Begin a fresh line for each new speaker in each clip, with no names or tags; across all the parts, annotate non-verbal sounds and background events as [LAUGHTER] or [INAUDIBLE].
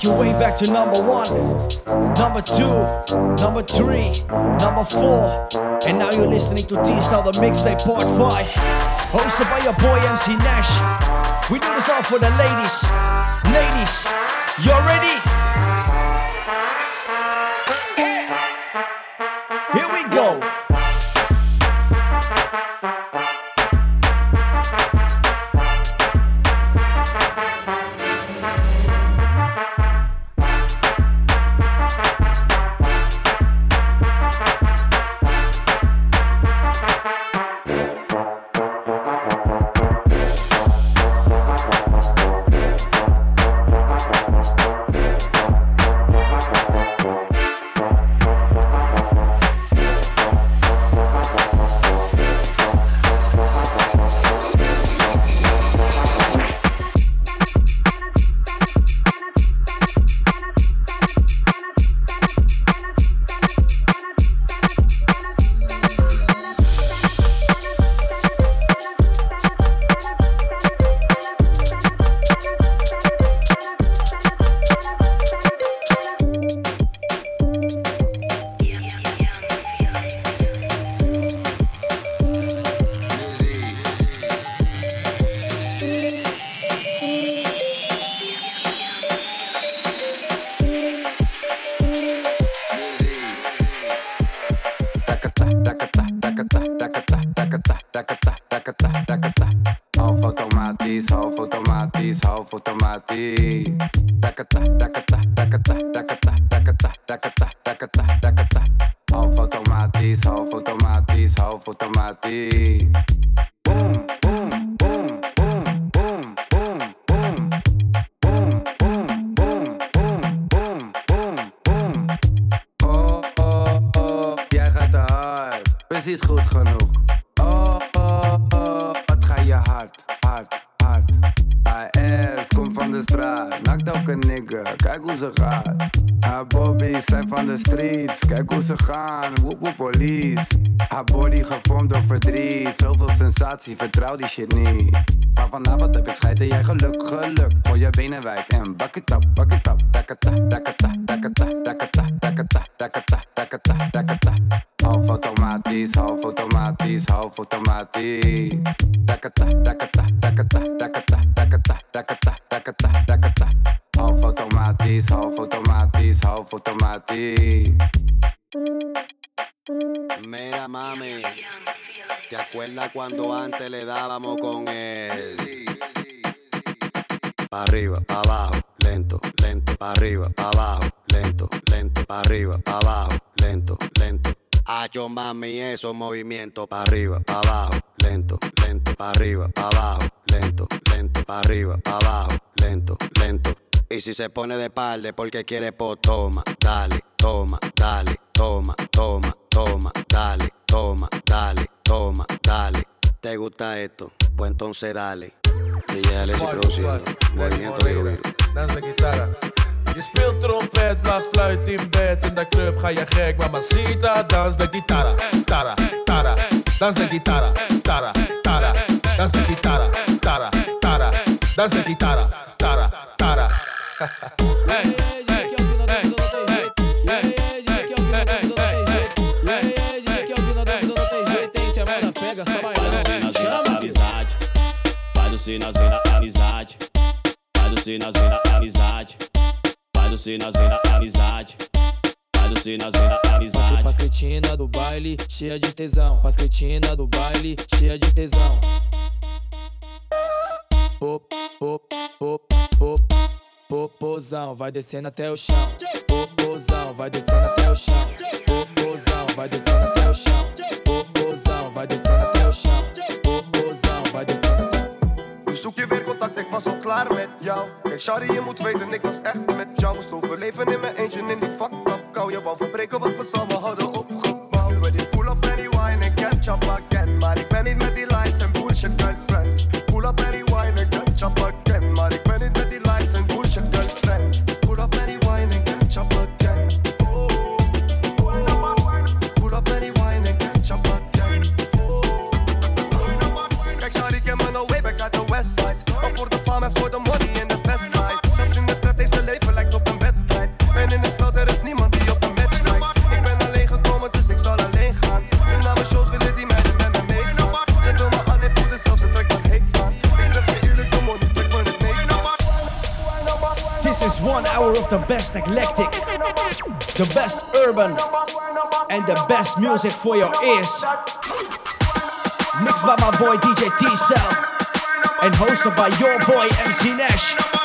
take you way back to number one, number two, number three, number four. And now you're listening to T-Style the Mixtape Part 5. Hosted by your boy MC Nash. We do this all for the ladies. Ladies, you ready? Here we go.
Shit niet. Maar vanavond heb ik scheid jij geluk.
Esos movimientos pa' arriba, pa' abajo, lento, lento, pa' arriba, pa' abajo, lento, lento, pa' arriba, pa' abajo, lento, lento. Y si se pone de palde porque quiere, pues toma, dale, toma, dale, toma, toma, toma, dale, toma, dale, toma, dale. ¿Te gusta esto? Pues entonces dale. DJ Alessi produciendo. Movimiento de
de gitara. Je speelt trompet, blaast fluit in bed. In de club ga je gek, mamacita. Dans de gitara, tara, tara. Dans de gitara, tara, tara. Dans de gitara, tara, tara. Dans de gitara, tara, tara.
Faz o sinalzinho da amizade. Faz o sinalzinho da amizade. Faz o sinalzinho da amizade. Faz o sinalzinho da amizade.
Pasquetina do baile, cheia de tesão. Pasquetina do baile, cheia de tesão. Pop, pop, pop, pop, popozão, vai descendo até o chão. Popozão, vai descendo até o chão. Popozão, vai descendo até o chão. Popozão, vai descendo até o chão. Popozão, vai descendo até o
Nu zoek je weer contact, ik was al klaar met jou. Kijk, Shari, je moet weten, ik was echt met jou. Moest overleven in mijn eentje in die fucked up kou. Je wou verbreken wat we samen hadden This is one hour of the best eclectic. The best urban. And the best music for your ears. Mixed by my boy DJ T-Style and hosted by your boy MC Nash.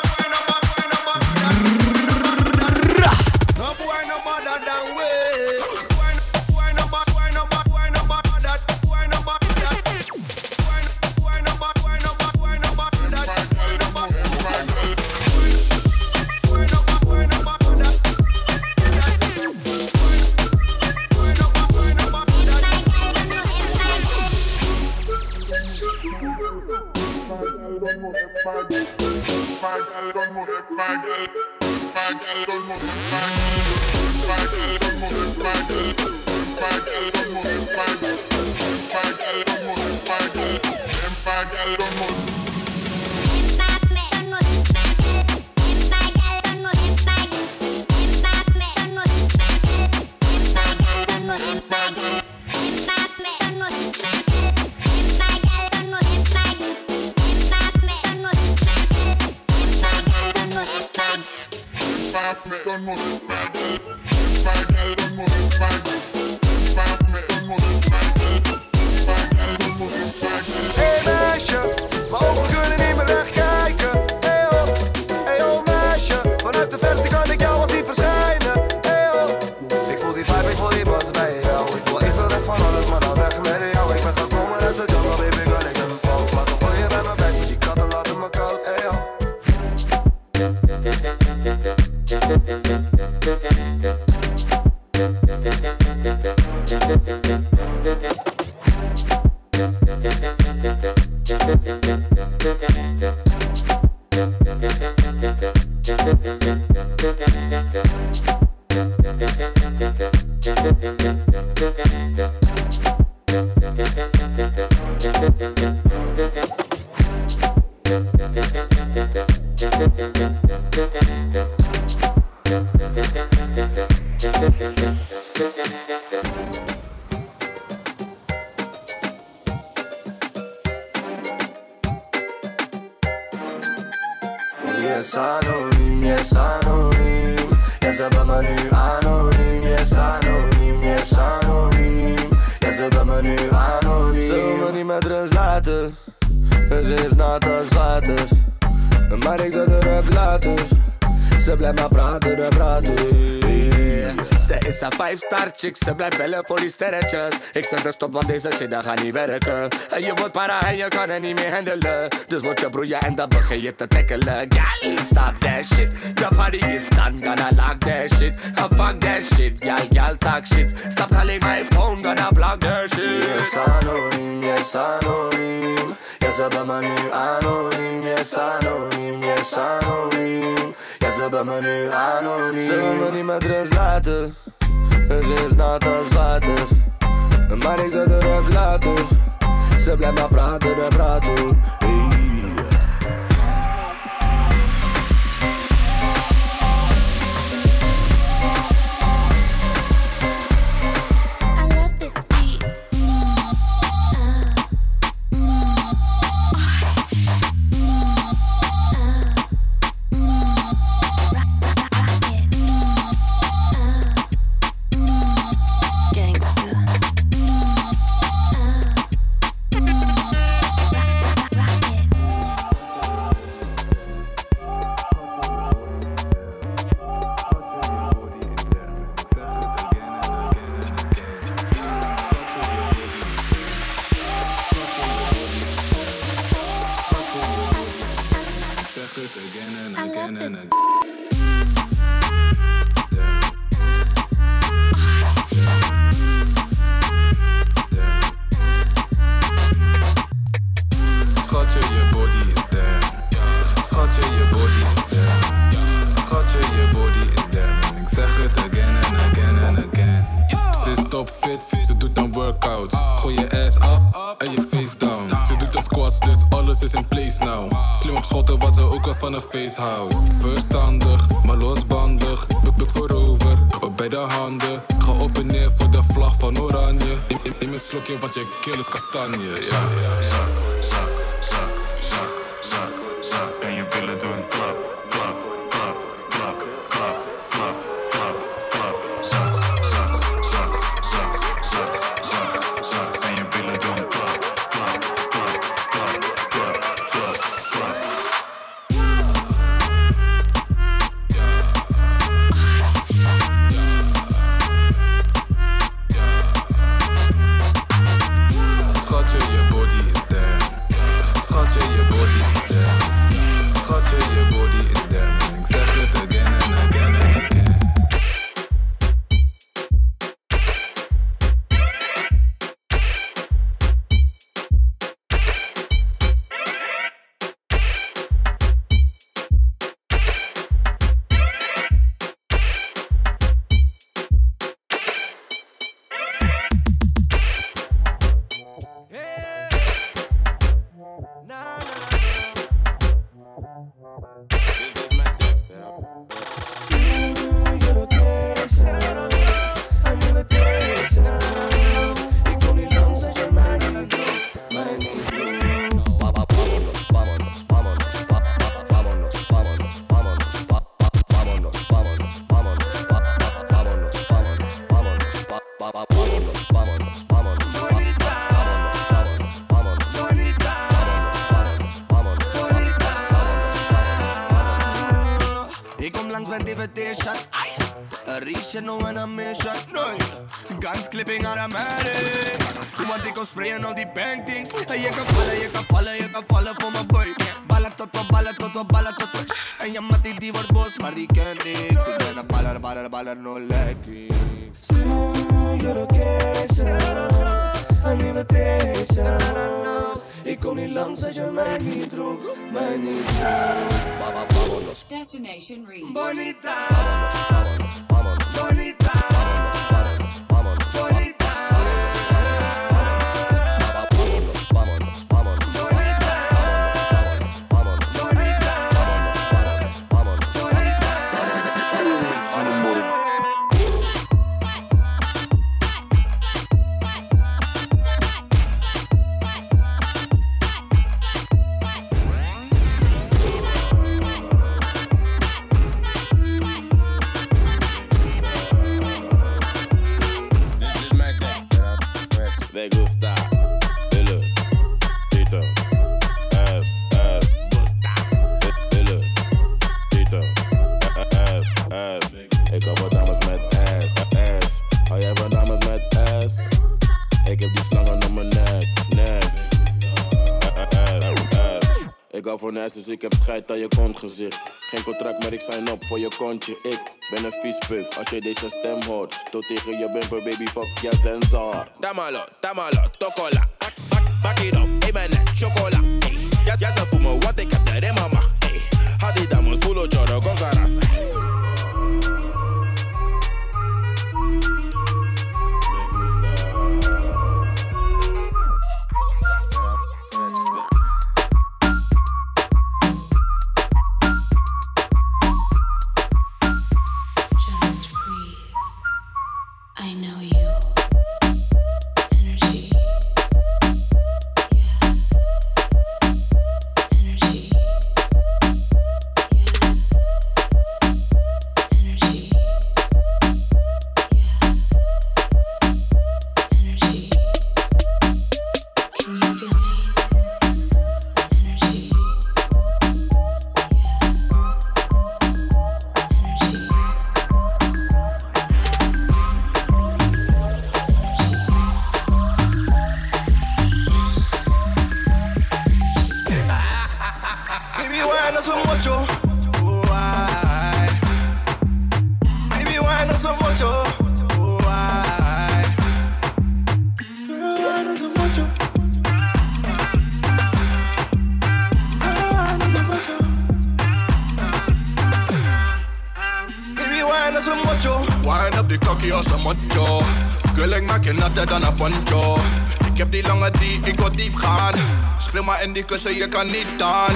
chicks, ze blijft bellen voor die sterretjes. Ik zeg dus stop, want deze shit, dan gaat niet werken. En je wordt para en je kan het niet meer handelen. Dus word je broeien en dan begin je te tackelen. Gali, stop that shit. The party is done, gonna lock that shit. Ga fuck that shit, ja, ja, talk shit. Stop calling my phone, gonna block that shit. Yes, anoniem, yes, anoniem. Ja, ze hebben me nu anoniem, yes, anoniem, yes, anoniem. Ja, ze hebben me nu anoniem. Ze willen me niet met rust laten. Het is laat als later, maar ik zet er op later. Ze blijft maar
останнє. Dus
ik
heb scheid aan je kontgezicht. Geen contract, maar ik sign op voor je kontje. Ik ben een vies puk, als je deze stem hoort. Stoot tegen je bumper, baby, fuck je sensor. Damalo, damalo, tokola. Bak, bak, bak it up, ik ben net chocola. Ja, me, want ik heb de mama. Had die dames voelen, choro, con
Girl, ik maak je natter dan een poncho. Ik heb die lange die, ik wil diep gaan. Schreeuw maar in die kussen, je kan niet aan.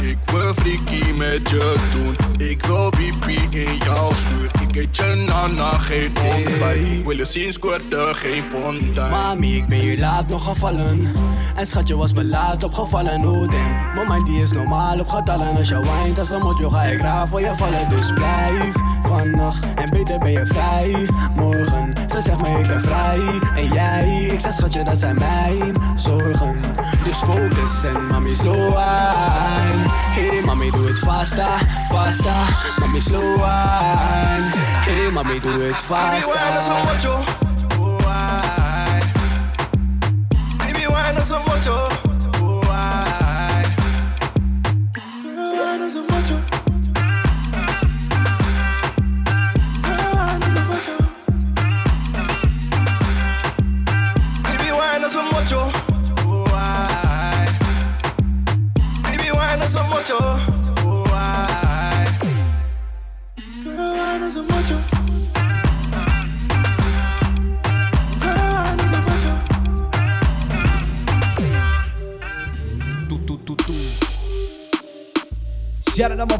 Ik wil freaky met je doen. Ik wil pipi in jouw schuur. Eet je nana, geen ontbijt. Ik wil je zien squirten, geen fontein.
Mami, ik ben hier laat nog gevallen. En schatje was me laat opgevallen. Oh damn, mind die is normaal opgetallen. Als je wijnt als een motjo ga ik raar voor je vallen. Dus blijf vannacht en beter ben je vrij. Morgen, ze zegt me ik ben vrij. En jij, ik zeg schatje dat zijn mijn zorgen. Dus focus en mami slow wine. Hey mami doe het vasta, vasta. Mami slow wine. Hey,
mommy, do it
fast. Anywhere, that's how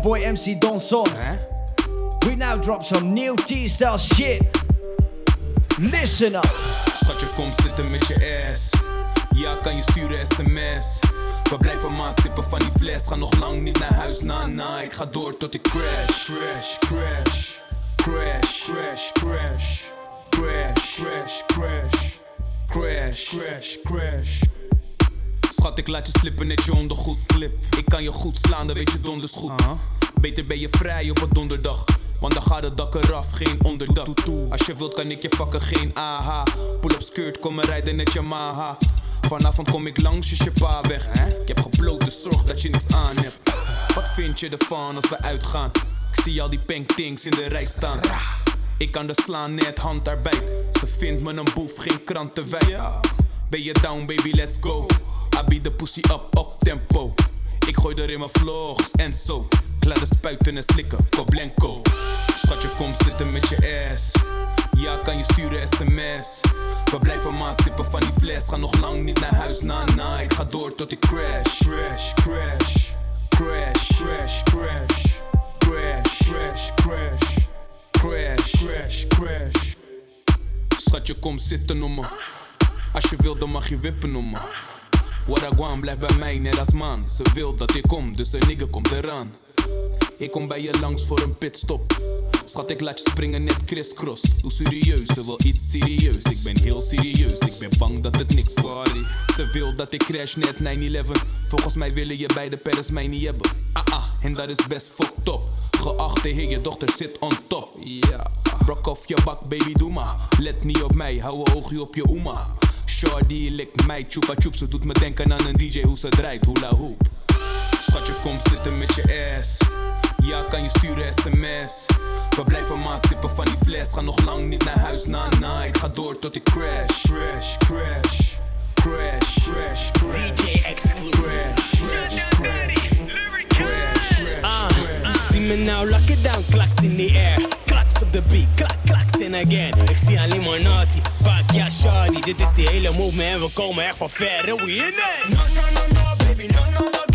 Boy MC Don Son. We now drop some new T-style shit. Listen up.
Schatje, kom zitten met je ass. Ja, kan je sturen sms. We blijven maar sippen van die fles. Ga nog lang niet naar huis, na na. Ik ga door tot ik crash, crash, crash. Crash, crash, crash. Crash, crash, crash. Crash, crash, crash. Schat, ik laat je slippen, net je ondergoed slip. Ik kan je goed slaan, dan weet je donders goed. Beter ben je vrij op een donderdag. Want dan gaat het dak eraf, geen onderdak. Als je wilt kan ik je vakken, geen AH. Pull up skirt, kom maar rijden net Yamaha. Vanavond kom ik langs, is je pa weg. Ik heb gebloot, dus zorg dat je niks aan hebt. Wat vind je ervan als we uitgaan? Ik zie al die paintings in de rij staan. Ik kan de slaan, net handarbeid. Ze vindt me een boef, geen krantenwijk. Ben je down, baby, let's go. I beat the pussy up, op tempo. Ik gooi er in mijn vlogs en zo. Ik laat de spuiten en slikken, Koblenko. Schatje, kom zitten met je ass. Ja, kan je sturen sms. We blijven maar sippen van die fles. Ga nog lang niet naar huis, na. Ik ga door tot ik crash. Crash, crash. Crash, crash, crash. Crash, crash, crash. Crash, crash, crash. Schatje, kom zitten om me. Als je wil, dan mag je wippen om me. Waraguan blijft bij mij net als man. Ze wil dat ik kom, dus een nigger komt eraan. Ik kom bij je langs voor een pitstop. Schat, ik laat je springen net crisscross. Doe serieus, ze wil iets serieus. Ik ben heel serieus, ik ben bang dat het niks wordt. Ze wil dat ik crash net 9-11. Volgens mij willen je beide pedders mij niet hebben. Ah ah, en dat is best fucked up. Geachte heer, je dochter zit on top. Ja, brok off je bak, baby, doe maar. Let niet op mij, hou een oogje op je oema. Shorty likt mij, chupa chup. Ze doet me denken aan een DJ, hoe ze draait, hula hoop. Schatje, kom zitten met je ass. Ja, kan je sturen sms. We blijven maar sippen van die fles. Ga nog lang niet naar huis, na na. Ik ga door tot ik crash. Crash, crash. Crash, crash, crash. DJ exclusive. Crash, crash, crash.
Ah, zie me nou, lock it down, klaks in the air. De beat, klak, klaks in again. Ik zie alleen maar naughty, pak ja, shawty. Dit is die hele movement en we komen echt van ver we in it. No, no, no, no, baby, no, no, no,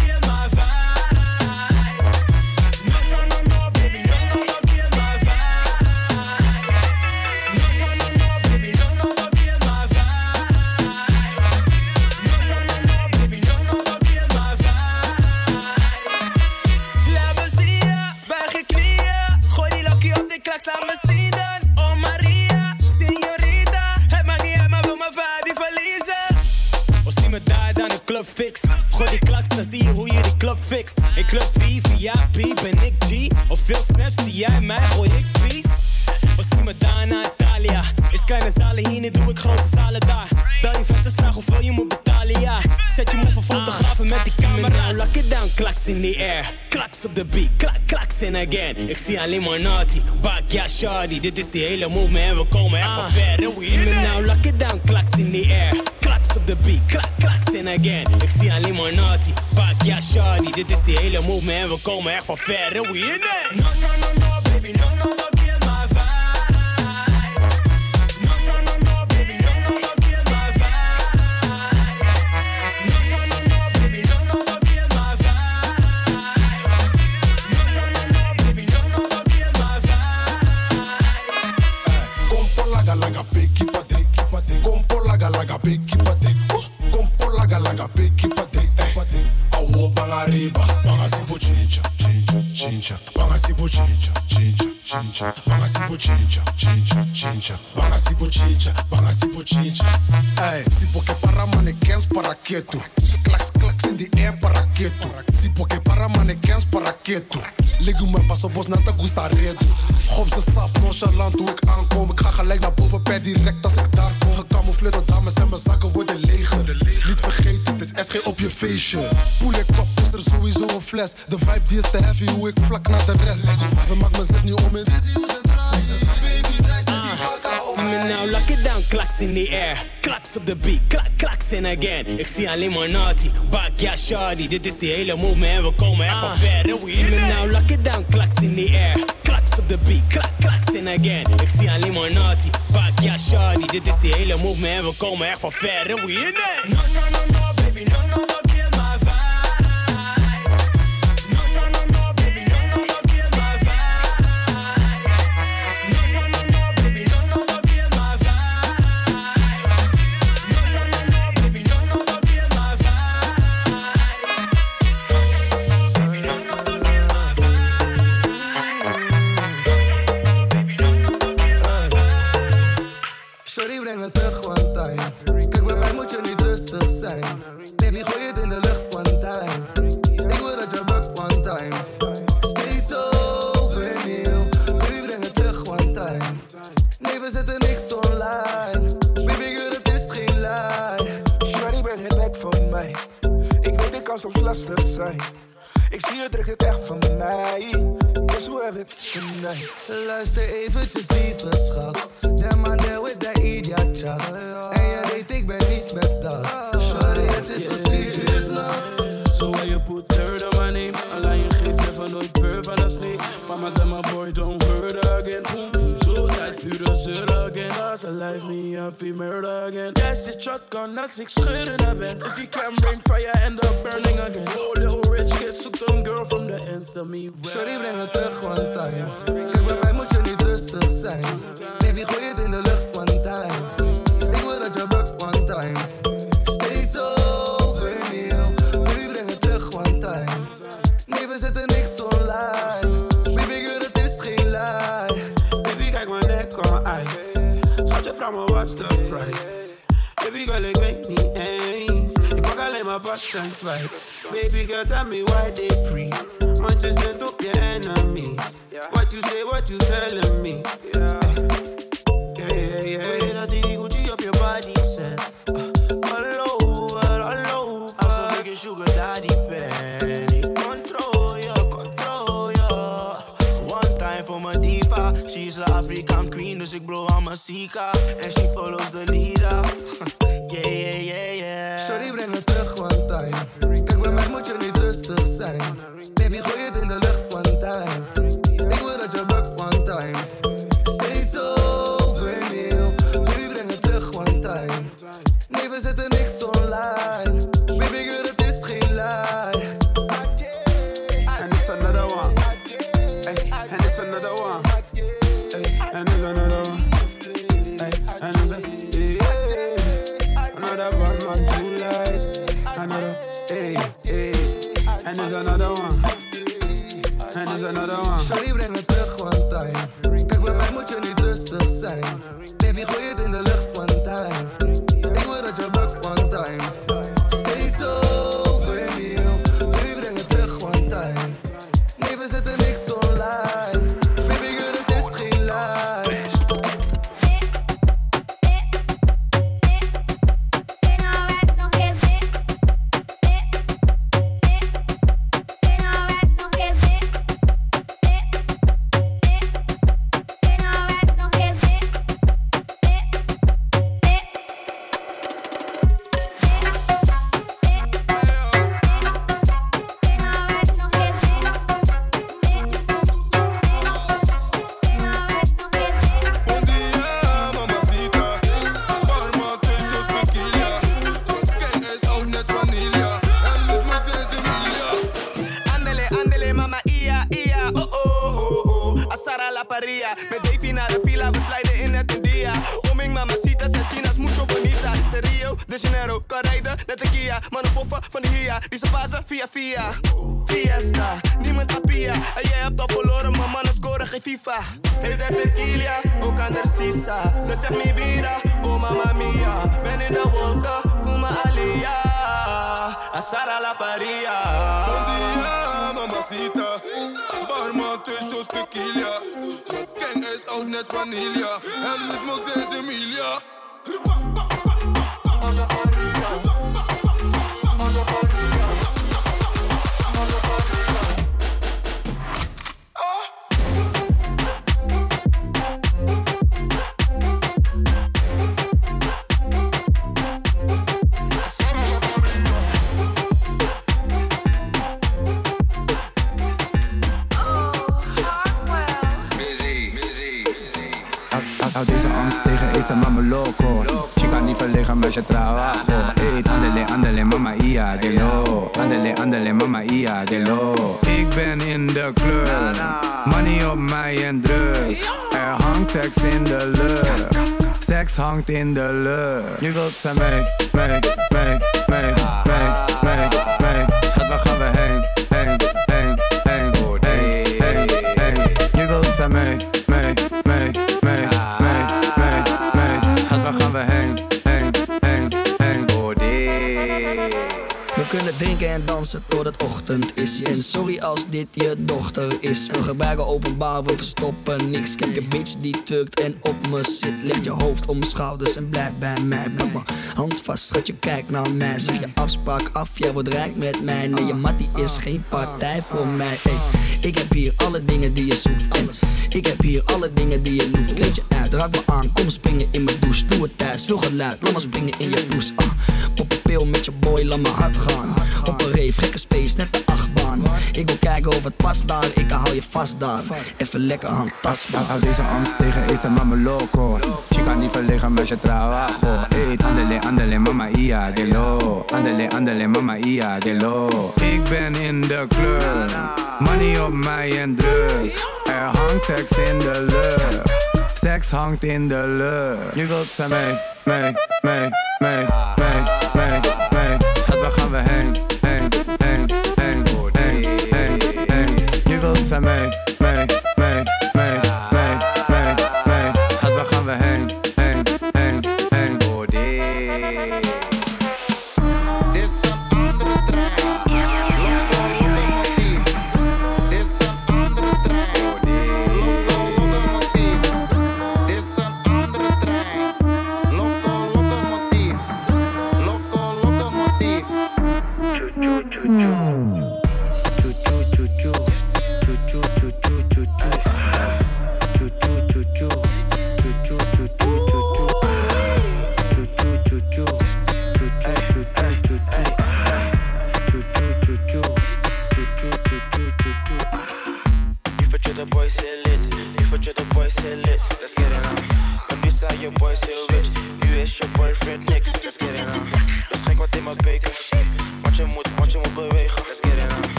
In club VIP ben ik G. Of veel snaps zie jij mij, gooi ik peace. Of zie me daar naar Italia. Is kleine zalen hier, nu doe ik grote zalen daar. Bel je vetters, vraag hoeveel je moet betalen, ja. Zet je move voor fotografen met die camera's. Lock it down, klaks in the air. Klaks op de beat, klak, klaks in again. Ik zie alleen maar naughty, bak ja, shawty. Dit is die hele movement en we komen echt van ver. We it now, lock it down, klaks in the air. Klaks op de beat, klak, klaks in again. Ik zie alleen maar naughty, bak ja, shawty. Dit is die hele movement en we komen echt van ver. We in it. No, no, no, no, baby, no, no,
chincha. Banga sipo chincha, chincha, chincha. Banga sipo chincha, banga sipo chincha. Ey, sipo que para mannequins para quieto. Klaks, in the air para quieto. Sipo que para mannequins para quieto. Ligu me pas op bos na te gusta redo. Gop ze saf, nonchalant hoe ik aankom. Ik ga gelijk naar boven per direct als ik daar kom. Gecamoufleerde dames en mijn zakken worden leger. Niet vergeten, het is SG op je feestje. Poel ik is er sowieso een fles. De vibe die is te heavy, hoe ik vlak naar de rest. Ze maakt me zich niet om in.
See me now, lock it down, klaks in the air. Klaks op de beat, klak, klaks in again. Ik zie alleen maar naughty, bak ja, shawty. Dit is die hele movement en we komen echt van ver. En we See me now, lock it down, klaks in the air. Klaks op de beat, klak, klaks in again. Ik zie alleen maar naughty, bak ja, shawty. Dit is die hele movement en we komen echt van ver. En we in it.
Me.
Shorty, breng het terug one time. Kijk, bij mij moet je niet rustig zijn. Baby, gooi het in de lucht one time. Ik wil dat je bukt one time. Steeds overnieuw. Baby, breng het terug one time. Nee, we zetten niks online. Baby, girl, het is geen lie.
Baby, kijk mijn nek on ice. Schatje, vraag me what's the price. Baby girl, ik weet niet eens. sense. The bugger like my past sense, like baby girl, tell me why they free. Munches them to be enemies. What you say, what you telling me? Yeah, yeah, yeah, yeah. yeah. That the Gucci up your body set. Uh, all over, all over. I'm so big, sugar daddy. African queen, dus ik blow aan mijn. And she follows the leader. [LAUGHS] yeah, yeah, yeah, yeah.
Shorty, breng het terug one time. Kijk, bij mij moet je niet rustig zijn. Baby, gooi het in de lucht one time. Ik wil dat je bukt one time. Steeds overnieuw. Baby, breng het terug one time. Nee, we zetten niks online.
One.
Shorty, breng het terug one time. Kijk, bij mij moet je niet rustig zijn. Lucht
Seks hangt in de lucht Nu wilt ze mee, mee, mee, mee, mee, mee, mee Schat, waar gaan we heen, heen, heen, heen, heen, heen, heen Nu wilt ze mee, mee, mee, mee, mee, mee, mee Schat, waar gaan we heen,
drinken en dansen tot het ochtend is. En sorry als dit je dochter is. We gebruiken openbaar, we verstoppen niks. Ik heb je bitch die tukt en op me zit. Leg je hoofd om mijn schouders en blijf bij mij. Mijn hand vast, schat je kijk naar mij. Zeg je afspraak af, jij wordt rijk met mij. Nee, je mattie is geen partij voor mij. Ey, ik heb hier alle dingen die je zoekt. En ik heb hier alle dingen die je hoeft. Kleed je uit, raak me aan, kom springen in mijn douche. Doe het thuis, veel geluid, laat me springen in je poes. Ah, op een pil met je boy, laat me hard gaan. Op een rave, gekke space, net de achtbaan. Ik wil kijken of het past daar, ik hou je vast daar. Even lekker handtastbaar.
Hou deze angst tegen, is een mama loco. Chica niet verlegen met je trabajo. Eet, andele, andele, mama ia, de lo. Andele, andele, mama ia, de lo. Ik ben in de club, money op mij en drugs. Er hangt seks in de lucht. Seks hangt in de lucht. Nu wilt ze mee, mee, mee, mee, mee, mee, waar gaan we heen, heen, heen, heen, heen, heen, heen. Nu wilt ze mee, mee, mee, mee, mee, mee, mee. Schat, waar gaan we heen,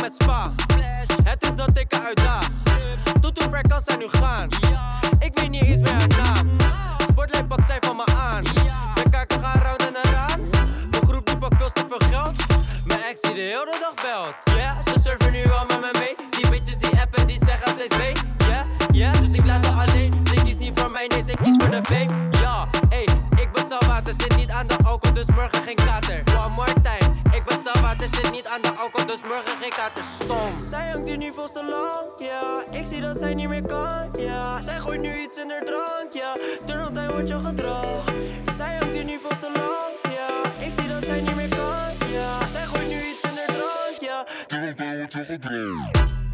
met
spa. Het is dat ik haar uitdaag. Tot hoe ver kan zij nu gaan? Ik weet niet eens meer haar naam. Sportlijn pakt zij van me aan. De kaken gaan round en eraan. Mijn groep die pakt veel te veel geld. Mijn ex die de hele dag belt. Dus morgen geen kater. Stom. Zij hangt hier nu veel te lang, ja. Ik zie dat zij niet meer kan, ja. Zij gooit nu iets in haar drank, ja. Turn on time wordt je gedrag. Zij hangt hier nu veel te lang, ja. Ik zie dat zij niet meer kan, ja. Zij gooit nu iets in haar drank, ja. Turn time wordt je gedrag.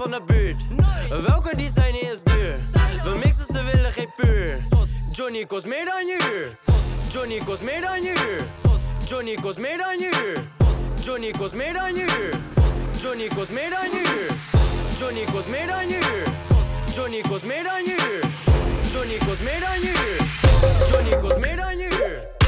Van de buurt. Welke design is duur? We mixen, ze willen geen puur. Johnny kost meer dan je uur. Johnny kost meer dan je uur. Johnny kost meer dan je uur. Johnny kost meer dan je uur. Johnny kost meer dan je uur. Johnny kost meer dan je uur. Johnny kost meer dan je uur. Johnny kost meer dan je uur. Johnny kost meer dan je uur.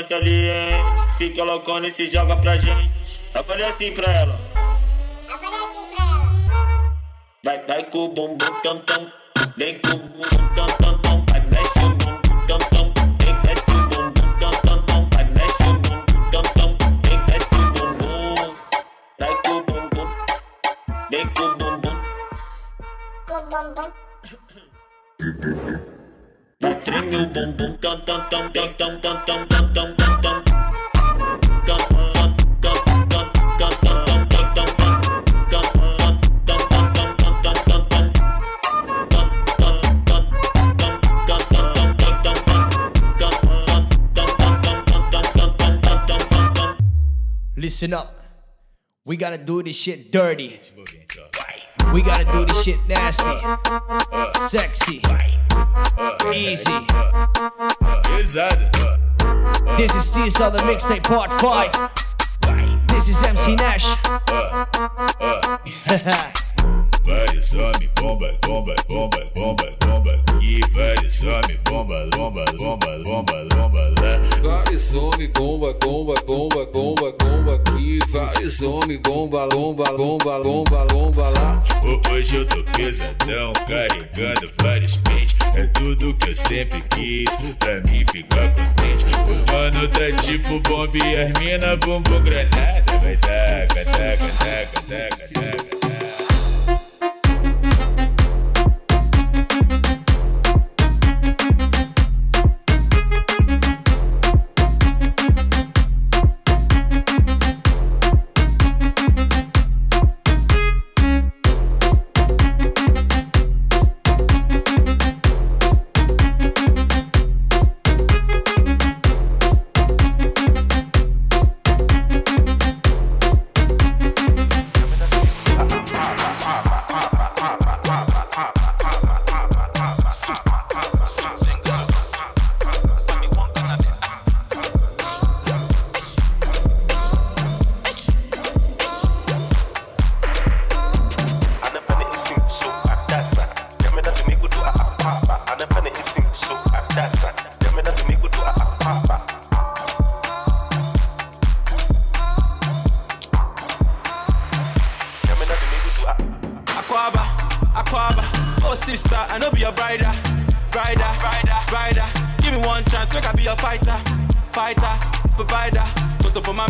As novinhas salientes. Fica loucona e se joga pra gente. Eu falei assim pra ela. Vai, vai com o bumbum tam tam. Vem com
Listen up. We gotta do this shit dirty. We gotta do this shit nasty. Sexy. Easy. This is Tears of the Mixtape Part 5. This is MC Nash. [LAUGHS]
Vários homens, bomba, bomba, bomba, bomba, bomba aqui. Vários homens, bomba, bomba, bomba, bomba, bomba lá.
Vários homens, bomba, bomba, bomba, bomba, bomba aqui. Vários homens, bomba, bomba, bomba, bomba, bomba lá.
Ho- Hoje eu tô pesadão, carregando vários pentes. É tudo que eu sempre quis, pra mim ficar contente. O mano tá tipo bomba e as mina bumbum granada. Vai taca, taca, taca, taca, taca, taca.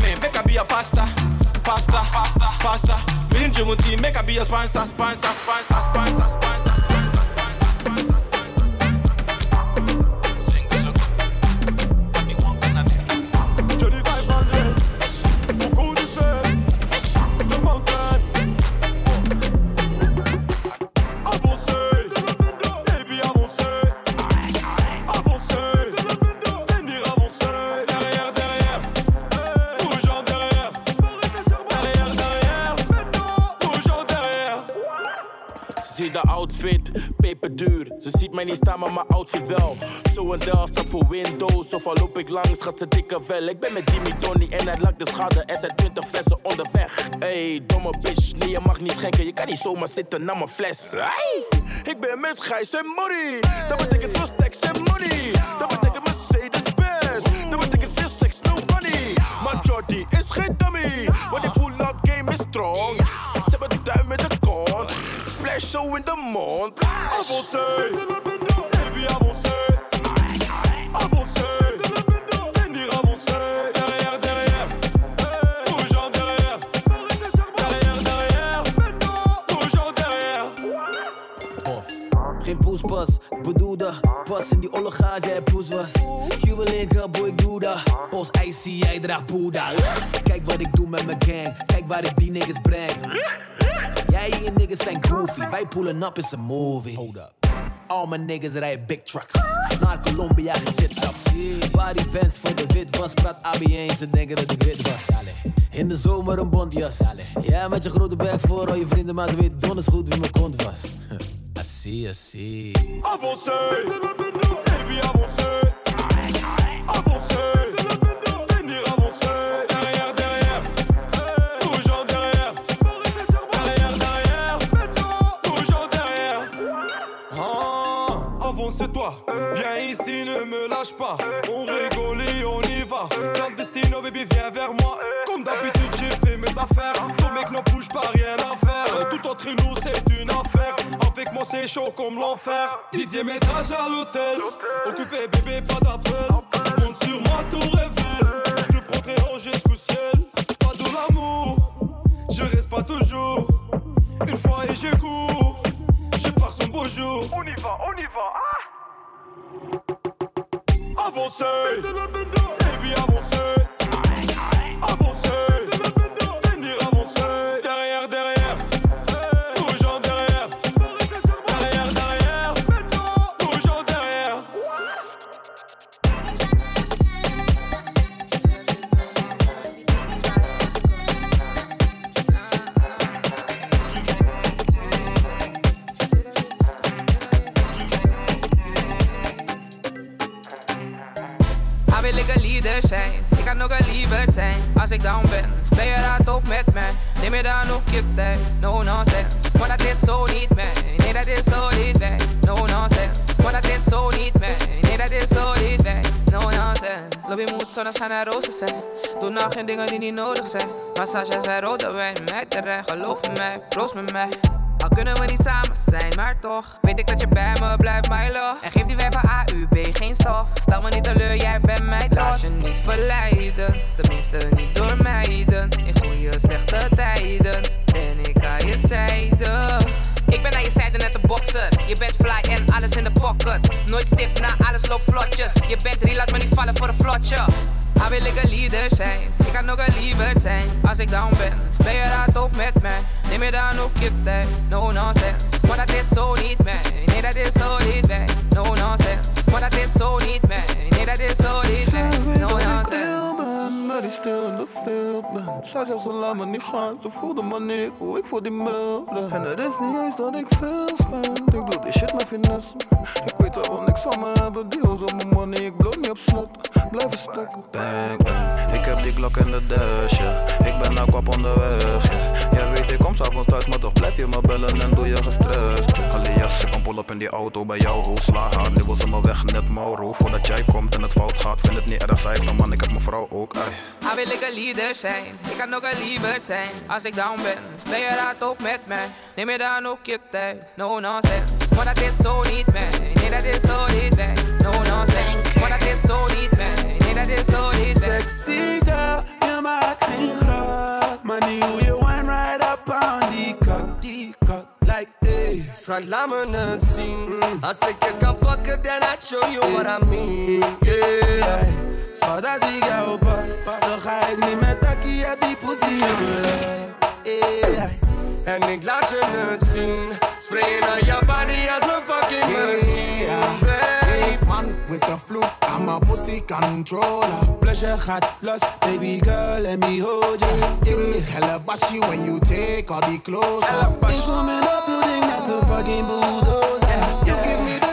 Man, make I be a pasta, pasta, pasta, pasta. Me and Jimmy make I be a sponsor, sponsor, sponsor, sponsor. Mij niet staan, maar mijn outfit wel. Zo een del staat voor Windows. Of al loop ik langs, gaat ze dikke wel. Ik ben met Jimmy Tony en hij lakt de schade. Er zijn 20 flessen onderweg. Hey, domme bitch, nee, je mag niet schenken. Je kan niet zomaar zitten naar mijn fles. Hey, ik ben met Gijs en Money. Dat betekent veel stacks en money. Dat betekent Mercedes-Benz. Dat betekent veel seks, no money. Maar Jordy is geen dummy. Want die pull-out game is strong. Ze hebben show in de mond.
Avancez, baby avancez, avancez, avancez. Derrière, derrière, bougeant derrière, derrière, derrière, bougeant derrière.
Poespas, ik bedoelde pas in die olle gage jij poes was. Cuban link up, boy, ik doe dat. Post icy, jij draagt Boeddha. Kijk wat ik doe met mijn gang, kijk waar ik die niggas breng. Jij en je niggas zijn goofy, wij pullen up is a movie. Hold up. Al mijn niggas rijden big trucks. Naar Colombia gezit ups. Party fans voor de wit was. Praat AB1, ze denken dat ik wit was. In de zomer een bondjas. Ja, met je grote bek voor al je vrienden, maar ze weten donders goed wie mijn kont was. I see.
Avancez, baby avancez. Avancez, tenir avancez. Derrière, derrière, toujours derrière. Derrière, derrière, toujours derrière. Ah, avancez-toi, viens ici, ne me lâche pas. On rigole et on y va. Clandestino, baby, viens vers moi. Comme d'habitude, j'ai fait mes affaires. Ton mec n'en bouge pas, rien à faire. Tout entre nous, c'est. C'est chaud comme l'enfer. Dixième étage à l'hôtel. Occupé, bébé, pas d'appel. Monte sur moi, tout révèle. Je te très haut jusqu'au ciel. Pas de l'amour, je reste pas toujours. Une fois et je cours. Je pars son beau jour. On y va, on y va. Avancez, baby. Avancez,
Als ik down ben, ben je raad ook met mij? Neem je dan ook je tijd, no nonsense. Maar dat is zo niet mij, nee dat is zo niet wij No nonsense, maar dat is zo niet mij Nee dat is zo niet wij, no nonsense. Lobby moet zonneschijn en rozen zijn. Doe nou geen dingen die niet nodig zijn. Massages en rode wijn, met de rij, geloof in mij Proost met mij kunnen we niet samen zijn, maar toch Weet ik dat je bij me blijft, my love En geef die wij van AUB geen stof Stel me niet teleur, jij bent mij los Laat je niet verleiden, tenminste niet door meiden. In goede slechte tijden Ben ik aan je zijde. Ik ben aan je zijde net een bokser. Je bent fly en alles in de pocket. Nooit stif, na alles loopt vlotjes. Je bent real, laat me niet vallen voor een vlotje Ah, wil ik een leader zijn Ik kan ook een liever zijn Als ik down ben, ben je raad ook met mij Neem je dan ook je tijd, no nonsense. Maar dat is zo niet mij, nee dat is zo niet mij No nonsense, maar dat is zo niet mij Nee dat is zo niet mij, no nonsense
die stil in de field ben. Zij zegt ze laat me niet gaan, ze voelde me niet hoe ik voor die milde. En het is niet eens dat ik veel spend, ik doe die shit met finesse. Ik weet al wel niks van me hebben, deals op mijn money, ik blow niet op slot. Blijven.
Bang, bang. Ik heb die klok in de dash. Ik ben nou kop onderweg. Jij weet, ik kom s'avonds thuis, maar toch blijf je me bellen en doe je gestrest. Alias, ik kan pull op in die auto bij jou, hoe sla haar. Nu wil ze me weg, net Mauro. Voordat jij komt en het fout gaat, vind het niet erg, zij een man, ik heb mijn vrouw ook.
Ah, wil ik een leader zijn Ik kan ook een liever zijn Als ik down ben, ben je raad ook met mij Neem je dan ook je tijd, no nonsense. Maar dat is zo niet mij, nee dat is zo niet mij No nonsense, maar dat is zo niet mij Nee dat is zo niet mij
Sexy girl, je maakt geen grap Maar nu je wine right up on die kak Like, ey
Schat, laat me het zien Als ik je kan pakken, then I show you what I mean. Yeah
Schat, als ik jou pak Dan ga ik niet met takkie uit die pussy in
Yeah. En ik laat je het zien Sprayen naar je body als een fucking machine
Hey man, with the flute, my pussy controller.
blush Pleasure, hot, plus. baby girl, let me hold you.
You make hella bash you when you take all the clothes off.
Ain't coming up building, not to fucking
bulldoze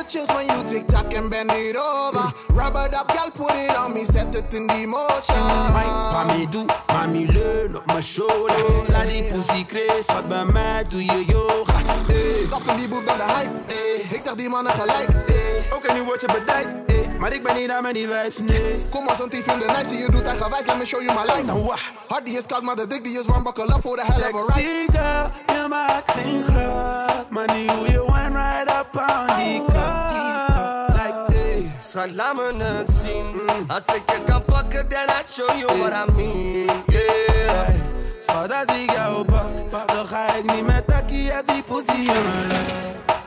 chills when you tick tock and bend it over. Rub it up, girl, put it on me, set it in the motion.
Mami doe, mami leun op mijn shoulder. Laat die pussy craze, schat bij mij doe je yoga. Eh.
Stop in die boef dan de hype. Eh. Ik zeg die mannen gelijk. Eh.
Oké, okay, nu word je bedijkt, maar ik ben niet aan met die vibes, nee.
Kom als een tief in de night, zie je doet eigenwijs, let me show you my life.
Nou wat?
Hard die is koud, maar de dik die is warm, buckle up voor de hell of a ride.
Sexy girl, je maakt geen grap. Maar nu hoe je wine right
gaan laten het zien. Als ik je kan pakken, then I show you what I mean. Yeah.
Schat, als ik jou pak, dan ga ik niet met takkie every pussy in mijn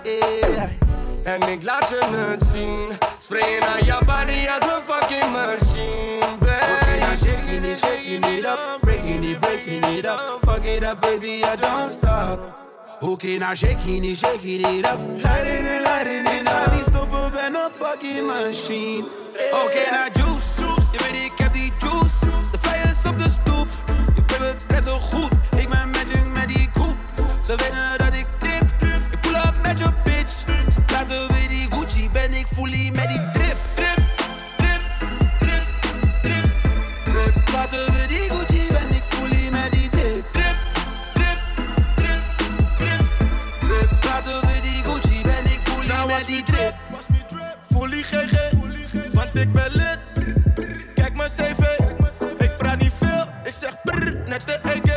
yeah.
En ik laat je het zien. Sprayen aan je body als een fucking machine, baby. Shaking it, shaking it up, breaking it, breaking it up. Fuck it up, baby, I don't stop.
Oké, nou shaking it, shaking it up.
Lighting it, lighting it up.
Niet stoppen, ben een fucking machine. Oké, naar juice, juice. Je weet, ik heb die juice. De flyers op de stoep. Ik heb het best wel goed. Ik ben magic met die groep. Ze weten dat ik trip. Ik pull up met je bitch. Ze praten die Gucci. Ben ik fully met die trip. Trip, trip, trip, trip. Praten we die Gucci. met die trip. Voel
je GG, want ik ben lid. Kijk mijn CV, ik praat niet veel, ik zeg brrr, net de EK.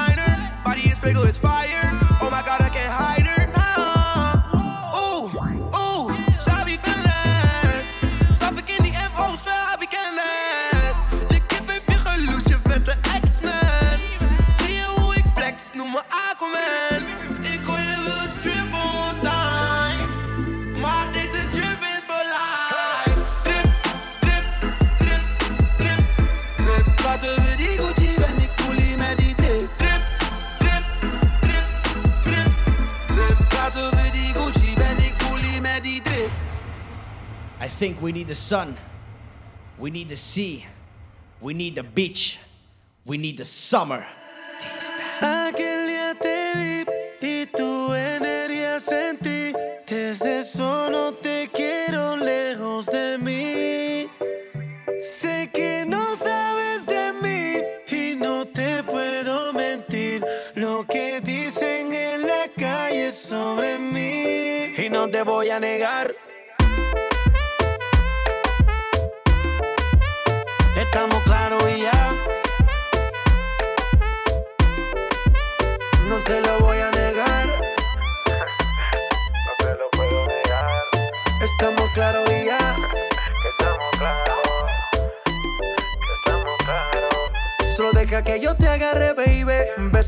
designer. Body is fake, it's fire. Oh my god, I can't hide.
think we need the sun. We need the sea. We need the beach. We need the summer.
Aquel día te vi y tu energía sentí. Desde eso no te quiero lejos de mí. Sé que no sabes de mí y no te puedo mentir. Lo que dicen en la calle sobre mí. Y no te voy a negar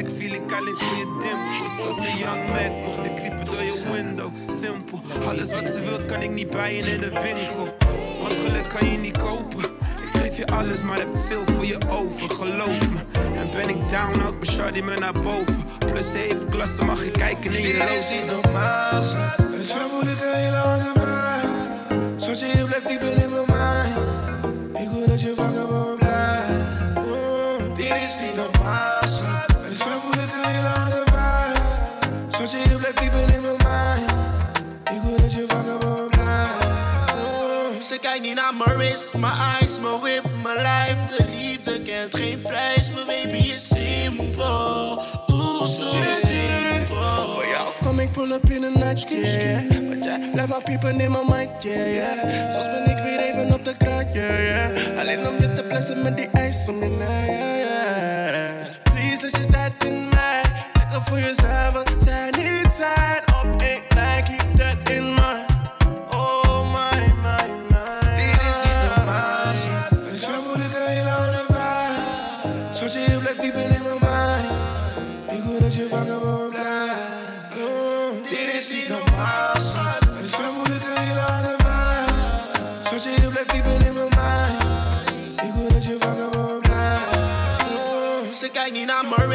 Viel ik alleen voor je dimples. Als een young Mac mocht ik creepen door je window. Simpel, alles wat ze wilt kan ik niet bijen in de winkel. Want geluk kan je niet kopen. Ik geef je alles, maar heb veel voor je over, geloof me. En ben ik down, houdt mijn shawty me naar boven. Plus zeven klassen mag je kijken in je
niet normaal. Met jou voel ik een hele andere vibe. Zoals je hier blijft piepen in
Kijkt niet naar mijn wrist, mijn eyes, mijn whip, mijn life. De liefde kent geen prijs, mijn baby is simpel. Oeh, zo simpel.
Voor jou kom ik pull up in een nightski. Yeah. Want jij blijft maar piepen in mijn mic, yeah, yeah. Soms ben ik weer even op de kraak, yeah, yeah. Alleen om je te blessen met die ijs om je nek, yeah, yeah. Dus please, zet je tijd in mij. Lekker voor jezelf, want zij niet zijn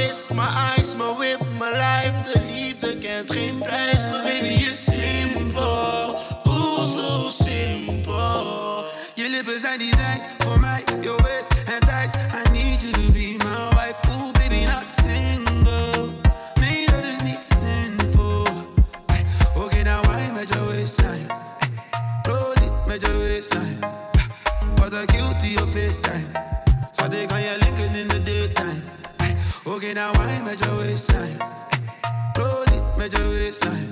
wrist, mijn eyes, my whip, my life. De liefde kent geen prijs, mijn baby is simpel. Oeh, zo simpel.
Je lippen zijn design voor mij, je waist en thighs. I need you to be my wife. Ooh, baby, not single. Nee, dat is niet zinvol. Oké, nou wine met je waistline. Ay, Roll it met je waistline. Wat een cutie op FaceTime. Zat ik aan je linken in de daytime. Ay, Oké, nou wine je waistline. Roll it je waistline.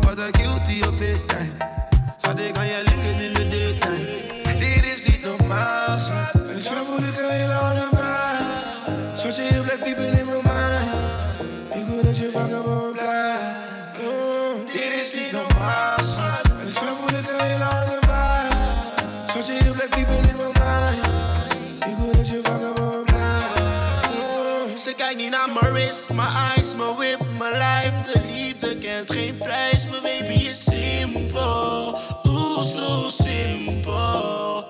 Wat een cutie op FaceTime. Zat ik aan je linken in de daytime.
Dit is niet normaal, schat. Met jou voel ik een hele andere vibe. Zoals je hier blijft piepen in mijn mind. Ik wil dat je wakker blijft. Mm, Dit is niet normaal, schat. Met jou voel ik een hele andere vibe. Zoals je hier blijft piepen in mijn mind. Ik wil dat me blijft. Mm,
Ze kijkt niet naar mijn wrist, mijn eyes, mijn whip, mijn life. De liefde kent geen prijs, mijn baby is simpel. Oeh, zo simpel.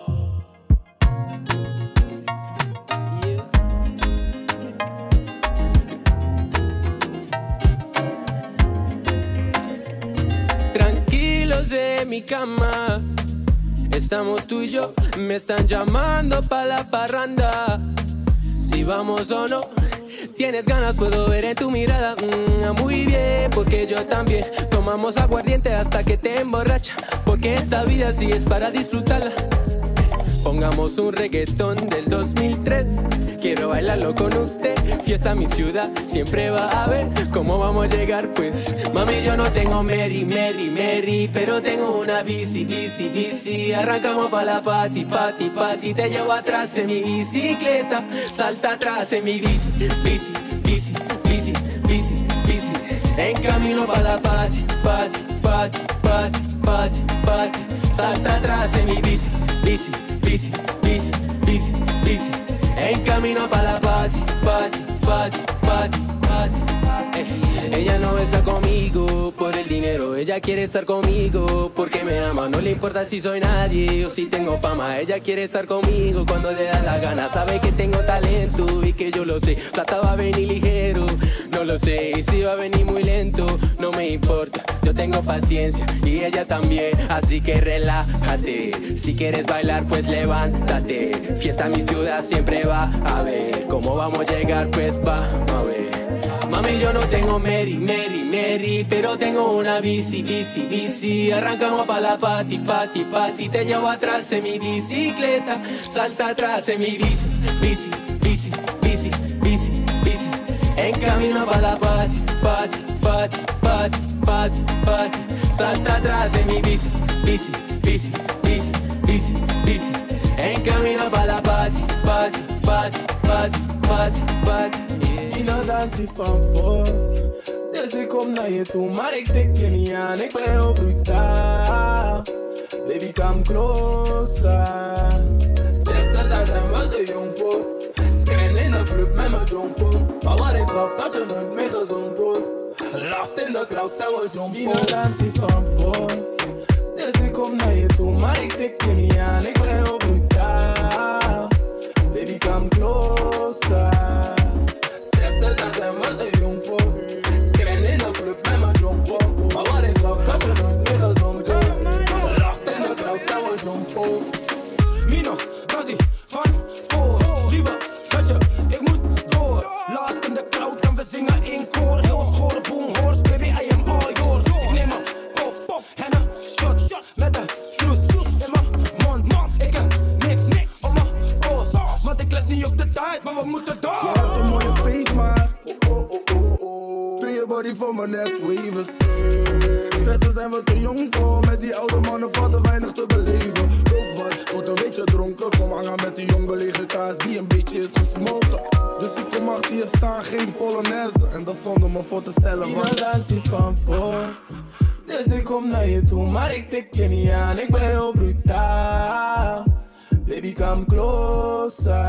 Tranquilos en mi cama. Estamos tú y yo, me están llamando pa' la parranda. Si vamos o no, tienes ganas, puedo ver en tu mirada. Mm, muy bien, porque yo también. Tomamos aguardiente hasta que te emborracha. Porque esta vida sí es para disfrutarla. Pongamos un reggaetón del 2003. Quiero bailarlo con usted. Fiesta mi ciudad, siempre va a ver cómo vamos a llegar. Pues, mami, yo no tengo Mary, Mary, Mary, pero tengo una bici, bici, bici. Arrancamos pa' la pati, pati, pati. Te llevo atrás en mi bicicleta. Salta atrás en mi bici, bici, bici, bici, bici, bici. En camino pa' la pati, pati, pati, pati, pati, pati. Salta atrás en mi bici, bici, Busy, busy, busy, busy. Ain't En camino pa' la party, party, party, party. Ella no está conmigo por el dinero, ella quiere estar conmigo porque me ama. No le importa si soy nadie o si tengo fama. Ella quiere estar conmigo cuando le da la gana. Sabe que tengo talento y que yo lo sé. Plata va a venir ligero, no lo sé. Y si va a venir muy lento, no me importa. Yo tengo paciencia y ella también. Así que relájate. Si quieres bailar, pues levántate. Fiesta en mi ciudad siempre va a ver. ¿Cómo vamos a llegar? Pues va a ver. Mami, yo no tengo Mary, Mary, Mary, pero tengo una bici, bici, bici. Arrancamos pa' la pati, pati, pati. Te llevo atrás en mi bicicleta, salta atrás en mi bici, bici, bici, bici, bici, bici. En camino pa' la pati, pati, pati, pati, pati, pati. Salta atrás en mi bici, bici, bici, bici, bici, bici. En camino pa' la pati, pati, pati, pati, pati, pati.
Ina dansie van voor Dus ik kom naar je toe, maar ik tik je niet aan Ik ben heel brutaal Baby, come closer. Stressen, daar zijn we te jong voor Screen in de club met mijn jompo. Maar wat is dat als je nooit meer gezond wordt Last in de crowd en we jompo. Ina dansie van voor Dus ik kom naar je toe, maar ik tik je niet aan Ik ben heel brutaal Baby, come closer.
Stresser than them niet op de tijd, maar we moeten door.
Je hebt een mooie face, maar Doe je body voor mijn nek wavers Stressen zijn we te jong voor Met die oude mannen valt er weinig te beleven Loop wat, word een beetje dronken Kom hangen met die jong belegen kaas die een beetje is gesmolten Dus ik kom achter je staan, geen polonaise En dat zonder me voor te stellen want
dansie van voor. Dus ik kom naar je toe, maar ik tik je niet aan. Ik ben heel brutaal. Baby, come closer.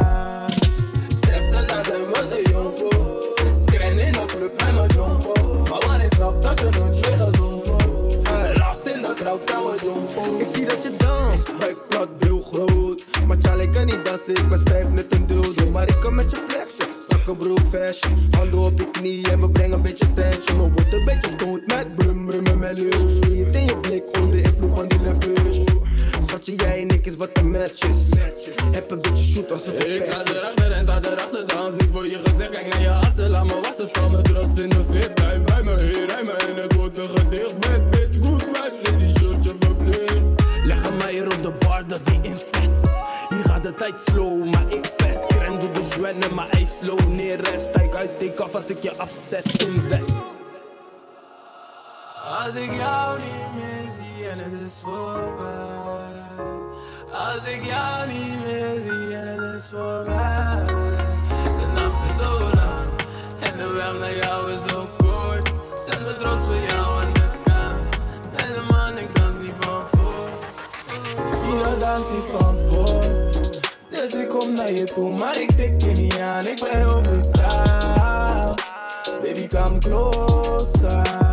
Stressen, daar zijn we te jong voor. Screen in de club met mijn jompo. Maar wat is dat als je nooit meer gezond wordt? Last in de crowd jompo.
Ik zie dat je danst, buik plat, heel groot Maar Charlie kan niet dansen, ik ben stijf net een dildo Maar ik kan met je flexen, strakke broek fashion Handen op je knieën en we brengen een beetje tension We worden een beetje stoned met brum brum en melus Zie het in je blik onder invloed van die leveurs Schatje, jij en ik is wat een match is Heb een beetje shoot als een
Ik sta erachter en sta erachter, dans niet voor je gezicht. Kijk naar je assen, laat me wassen, stel me trots in de fit. Blijf bij me hier, rij me en het een gedicht. Bad bitch, good vibes, is die shirtje verplicht. Leg hem maar hier op de bar, dat die invest. Hier gaat de tijd slow, maar ik vest. Kren doet de zwennen, maar hij slow neer. Rest, stijk uit, take af als ik je afzet in west. Als ik jou niet meer zie en het is voorbij. Als ik jou niet meer zie en het is voorbij. De nacht is zo lang en de weg naar jou is zo kort. Zet me trots voor jou aan de kant. En de man, ik dans niet van voor. Ina dans niet van voor. Dus ik kom naar je toe, maar ik tik je niet aan. Ik ben heel brutaal. Baby, come closer.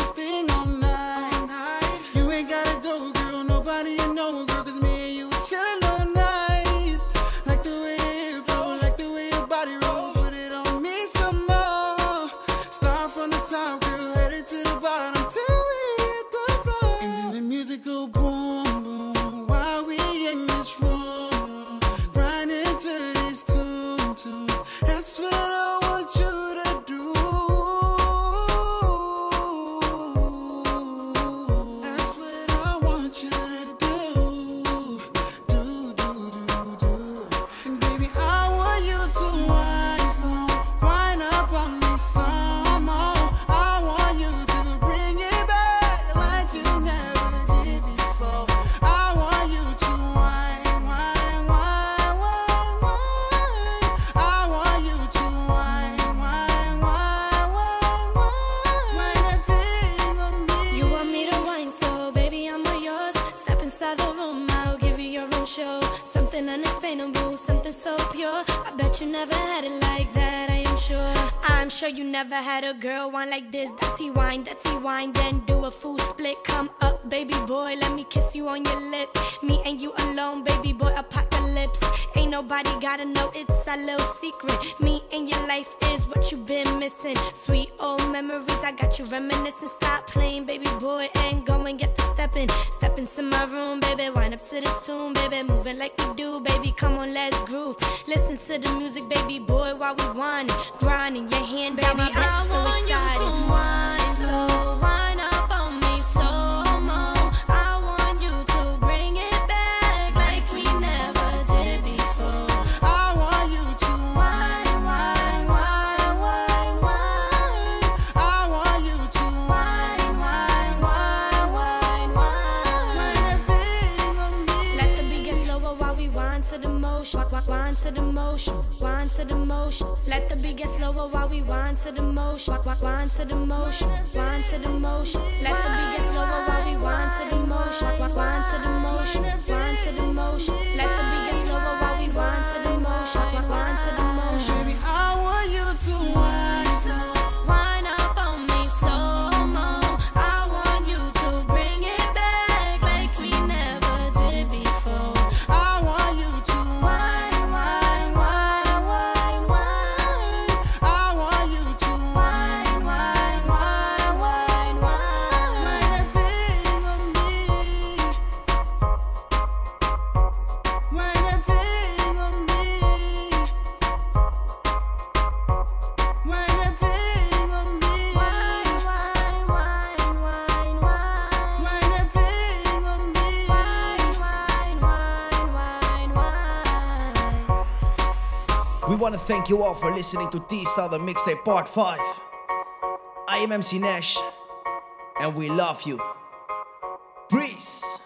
you
never had a girl wine like this. Dirty wine, dirty wine, then do a full split. Come up, baby boy, let me kiss you on your lip. Me and you alone, baby boy, apocalypse. Ain't nobody gotta know it's a little secret. Me and your life is what you've been missing. Sweet old memories, I got you reminiscing. Stop playing, baby boy, and go and get the stepping. Step into my room, baby, wind up to the tune, baby, moving like we do, baby. Come on, let's groove. Listen to the music, baby boy, while we whining, grinding your hand, baby. Baby, I I'm so want you excited. To the motion. Let the beat get slower while we wind to the motion. Wind to the motion. Wind to the motion. Let the beat get slower while we wind to the motion. Wind to the motion. Wind to the motion. Let the beat get slower while we wind to the motion. Wind to the motion.
Baby, I want you to whine
thank you all for listening to T-Style the Mixtape Part 5. I am MC Nash, and we love you. Peace.